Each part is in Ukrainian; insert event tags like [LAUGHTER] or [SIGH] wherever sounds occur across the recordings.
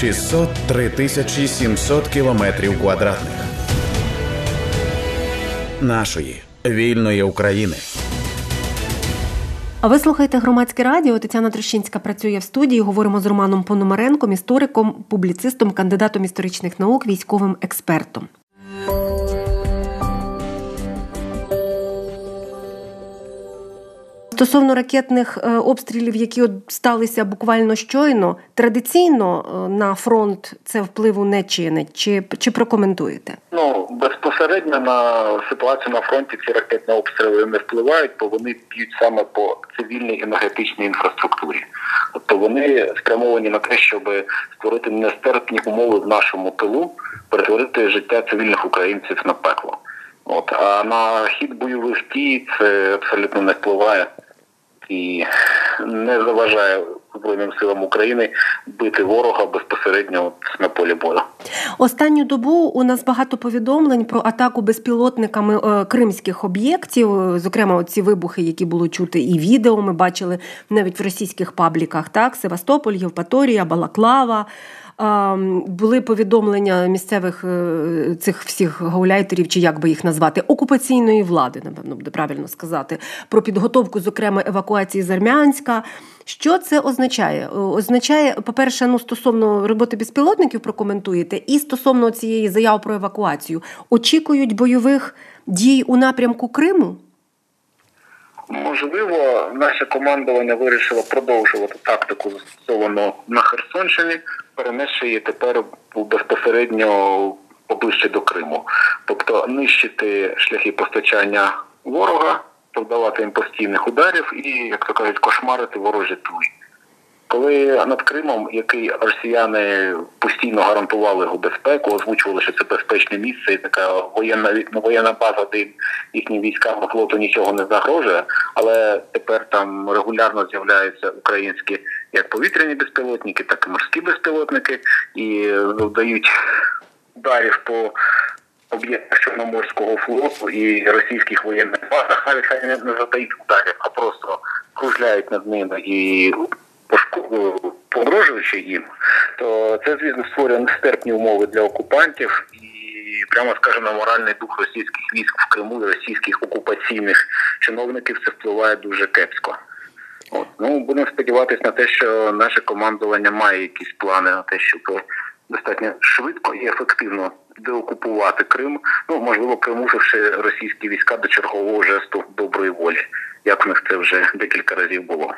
603 тисячі 700 кілометрів квадратних нашої вільної України. А ви слухаєте громадське радіо? Тетяна Трощинська працює в студії. Говоримо з Романом Пономаренком, істориком, публіцистом, кандидатом історичних наук, військовим експертом. Стосовно ракетних е, обстрілів, які от сталися буквально щойно, традиційно е, на фронт це впливу не чинить. Чи чи прокоментуєте? Ну безпосередньо на ситуацію на фронті ці ракетні обстріли не впливають, бо вони б'ють саме по цивільній енергетичній інфраструктурі. Тобто вони спрямовані на те, щоб створити нестерпні умови в нашому тилу, перетворити життя цивільних українців на пекло. От а на хід бойових дій це абсолютно не впливає і не заважає Збройним силам України бити ворога безпосередньо на полі бою. Останню добу у нас багато повідомлень про атаку безпілотниками е, кримських об'єктів. Зокрема, ці вибухи, які було чути, і відео ми бачили навіть в російських пабліках. Так, Севастополь, Євпаторія, Балаклава. Були повідомлення місцевих е, цих всіх гауляйтерів, чи як би їх назвати, окупаційної влади, напевно, буде правильно сказати, про підготовку, зокрема, евакуації з Армянська. Що це означає? Означає, по-перше, ну стосовно роботи безпілотників прокоментуєте, і стосовно цієї заяви про евакуацію, очікують бойових дій у напрямку Криму. Можливо, наше командування вирішило продовжувати тактику застосовану на Херсонщині, перенесши її тепер безпосередньо поближче до Криму, тобто нищити шляхи постачання ворога, завдавати їм постійних ударів і, як то кажуть, кошмарити ворожі тили. Коли над Кримом, який росіяни постійно гарантували його безпеку, озвучували, що це безпечне місце, і така воєнна воєнна база, де їхнім військам флоту нічого не загрожує, але тепер там регулярно з'являються українські як повітряні безпілотники, так і морські безпілотники, і завдають ударів по об'єктах Чорноморського флоту і російських воєнних базах, навіть хай не задають ударів, а просто кружляють над ними і погрожуючи їм, то це, звісно, створює нестерпні умови для окупантів і, прямо скажемо, моральний дух російських військ в Криму і російських окупаційних чиновників це впливає дуже кепсько. От ну будемо сподіватися на те, що наше командування має якісь плани на те, щоб достатньо швидко і ефективно деокупувати Крим. Ну можливо, примусивши російські війська до чергового жесту доброї волі як в них це вже декілька разів було.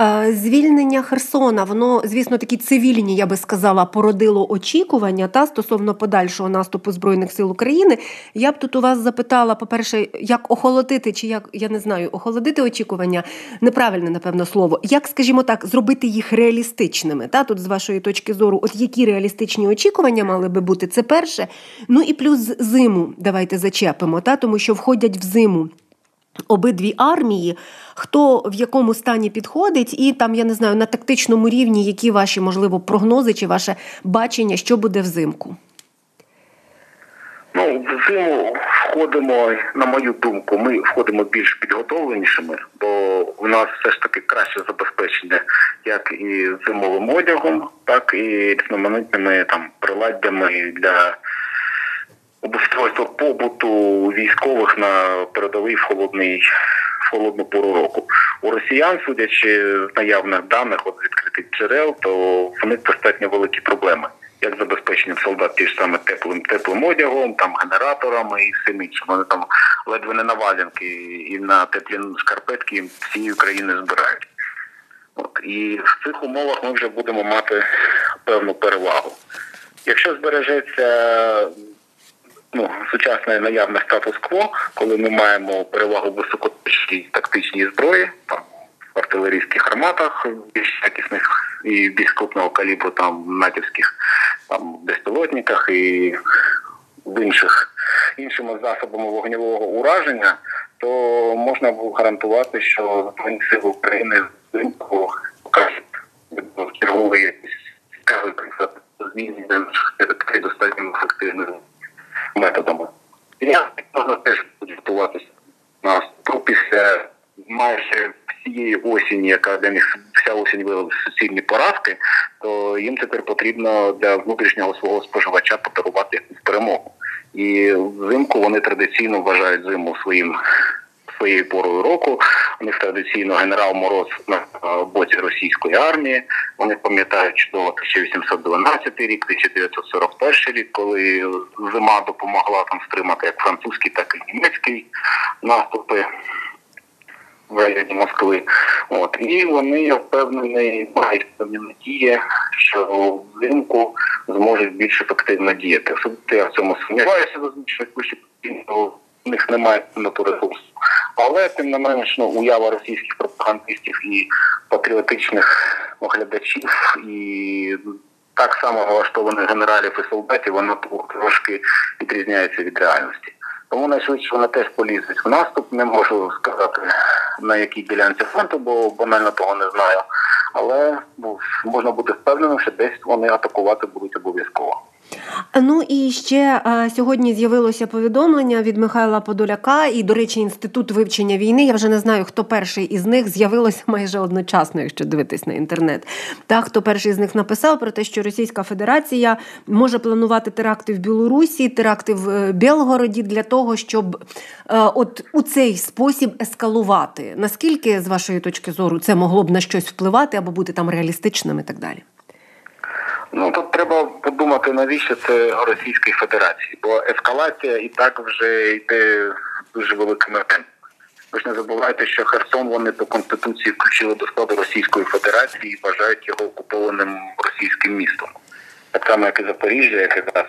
Е, звільнення Херсона, воно, звісно, такі цивільні, я би сказала, породило очікування та стосовно подальшого наступу Збройних сил України. Я б тут у вас запитала, по-перше, як охолодити, чи як я не знаю, охолодити очікування неправильне, напевно, слово. Як, скажімо так, зробити їх реалістичними? Та Тут, з вашої точки зору, от які реалістичні очікування мали би бути, це перше. Ну і плюс зиму давайте зачепимо, та тому що входять в зиму обидві армії, хто в якому стані підходить, і там, я не знаю, на тактичному рівні, які ваші, можливо, прогнози чи ваше бачення, що буде взимку? Ну, в зиму входимо, на мою думку, ми входимо більш підготовленішими, бо у нас все ж таки краще забезпечення, як і зимовим одягом, так і різноманітними там приладдями для обустройство побуту військових на передовий в холодний в холодну пору року. У росіян, судячи з наявних даних от відкритих джерел, то вони достатньо великі проблеми. Як забезпеченням солдат ті ж саме теплим теплим одягом, там генераторами і всім іншим. Вони там ледве не на валянки і на теплі шкарпетки всієї України збирають. От і в цих умовах ми вже будемо мати певну перевагу. Якщо збережеться ну, сучасний наявний статус-кво, коли ми маємо перевагу високоточній тактичній зброї, там в артилерійських гарматах більш якісних і більш крупного калібру, там натівських там безпілотниках і в інших іншими засобами вогневого ураження, то можна було гарантувати, що Збройні сили України покажуть черговий цікавий приклад зміни достатньо ефективними методами. Я можна теж готуватися на після майже всієї осені, яка для них вся осінь виявили суцільні поразки, то їм тепер потрібно для внутрішнього свого споживача подарувати перемогу. І взимку вони традиційно вважають зиму своїм своєю порою року. У них традиційно генерал Мороз на боці російської армії. Вони пам'ятають чудово 1812 рік, 1941 рік, коли зима допомогла там стримати як французький, так і німецький наступи в районі Москви. От і вони я впевнений мають певні надії, що взимку зможуть більш ефективно діяти. Особисто я в цьому сумніваюся, зазвичай у них немає на ту ресурсу. Але тим не менш ну, уява російських пропагандистів і патріотичних оглядачів і так само налаштованих генералів і солдатів, вона трошки відрізняється від реальності. Тому найшвидше вони теж полізуть в наступ. Не можу сказати на якій ділянці фронту, бо банально того не знаю. Але ну, можна бути впевненим, що десь вони атакувати будуть обов'язково. Ну і ще а, сьогодні з'явилося повідомлення від Михайла Подоляка і, до речі, інститут вивчення війни. Я вже не знаю, хто перший із них з'явилося [LAUGHS] майже одночасно, якщо дивитись на інтернет. Та хто перший з них написав про те, що Російська Федерація може планувати теракти в Білорусі, теракти в е, Білгороді для того, щоб е, от у цей спосіб ескалувати. Наскільки, з вашої точки зору, це могло б на щось впливати або бути там реалістичним і так далі? Ну тут треба подумати, навіщо це Російської Федерації, бо ескалація і так вже йде дуже великими темпами. Ви ж не забувайте, що Херсон вони по конституції включили до складу Російської Федерації і вважають його окупованим російським містом. Так само, як і Запоріжжя, яке якраз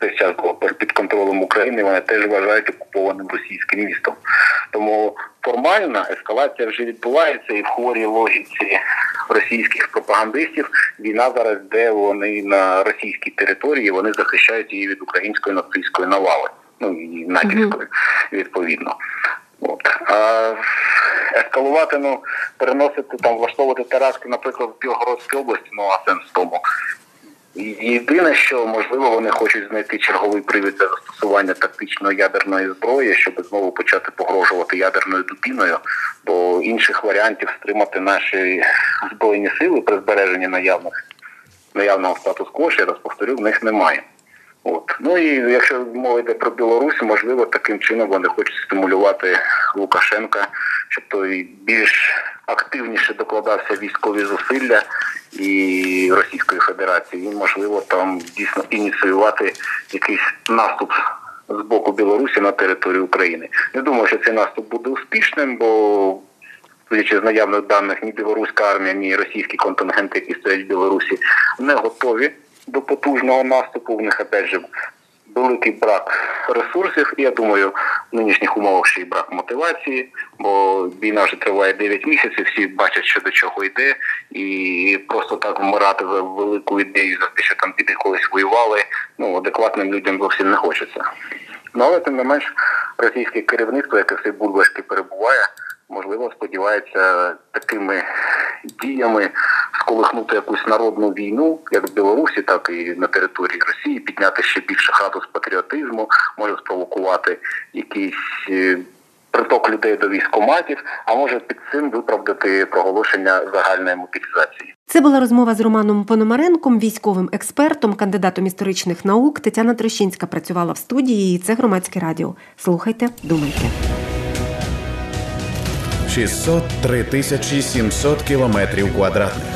в час було під контролем України, вони теж вважають окупованим російським містом. Тому формальна ескалація вже відбувається, і в хворій логіці російських пропагандистів війна зараз, де вони на російській території, вони захищають її від української нацистської навали, ну і натівської відповідно. От. А ескалувати, ну переносити там, влаштовувати теракти, наприклад, в Білгородській області, ну а сенс в тому. Єдине, що можливо вони хочуть знайти черговий привід для застосування тактичної ядерної зброї, щоб знову почати погрожувати ядерною дубіною, бо інших варіантів стримати наші збройні сили при збереженні наявних наявного статус-кво, ще раз повторю, в них немає. От ну і якщо мова йде про Білорусь, можливо, таким чином вони хочуть стимулювати Лукашенка, щоб той більш активніше докладався військові зусилля і Російської Федерації. І можливо там дійсно ініціювати якийсь наступ з боку Білорусі на територію України. Не думаю, що цей наступ буде успішним, бо судячи з наявних даних, ні білоруська армія, ні російські контингенти, які стоять в Білорусі, не готові до потужного наступу. В них опять же великий брак ресурсів. І я думаю, в нинішніх умовах ще й брак мотивації, бо війна вже триває 9 місяців. Всі бачать, що до чого йде, і просто так вмирати за велику ідею за те, що там піди колись воювали. Ну адекватним людям зовсім не хочеться. Ну але тим не менш, російське керівництво, яке все бульбашки перебуває можливо, сподівається такими діями сколихнути якусь народну війну, як в Білорусі, так і на території Росії, підняти ще більше градус патріотизму, може спровокувати якийсь е, приток людей до військоматів, а може під цим виправдати проголошення загальної мобілізації. Це була розмова з Романом Пономаренком, військовим експертом, кандидатом історичних наук. Тетяна Трощинська працювала в студії. і Це громадське радіо. Слухайте, думайте. 603 тисячі 700 кілометрів квадратних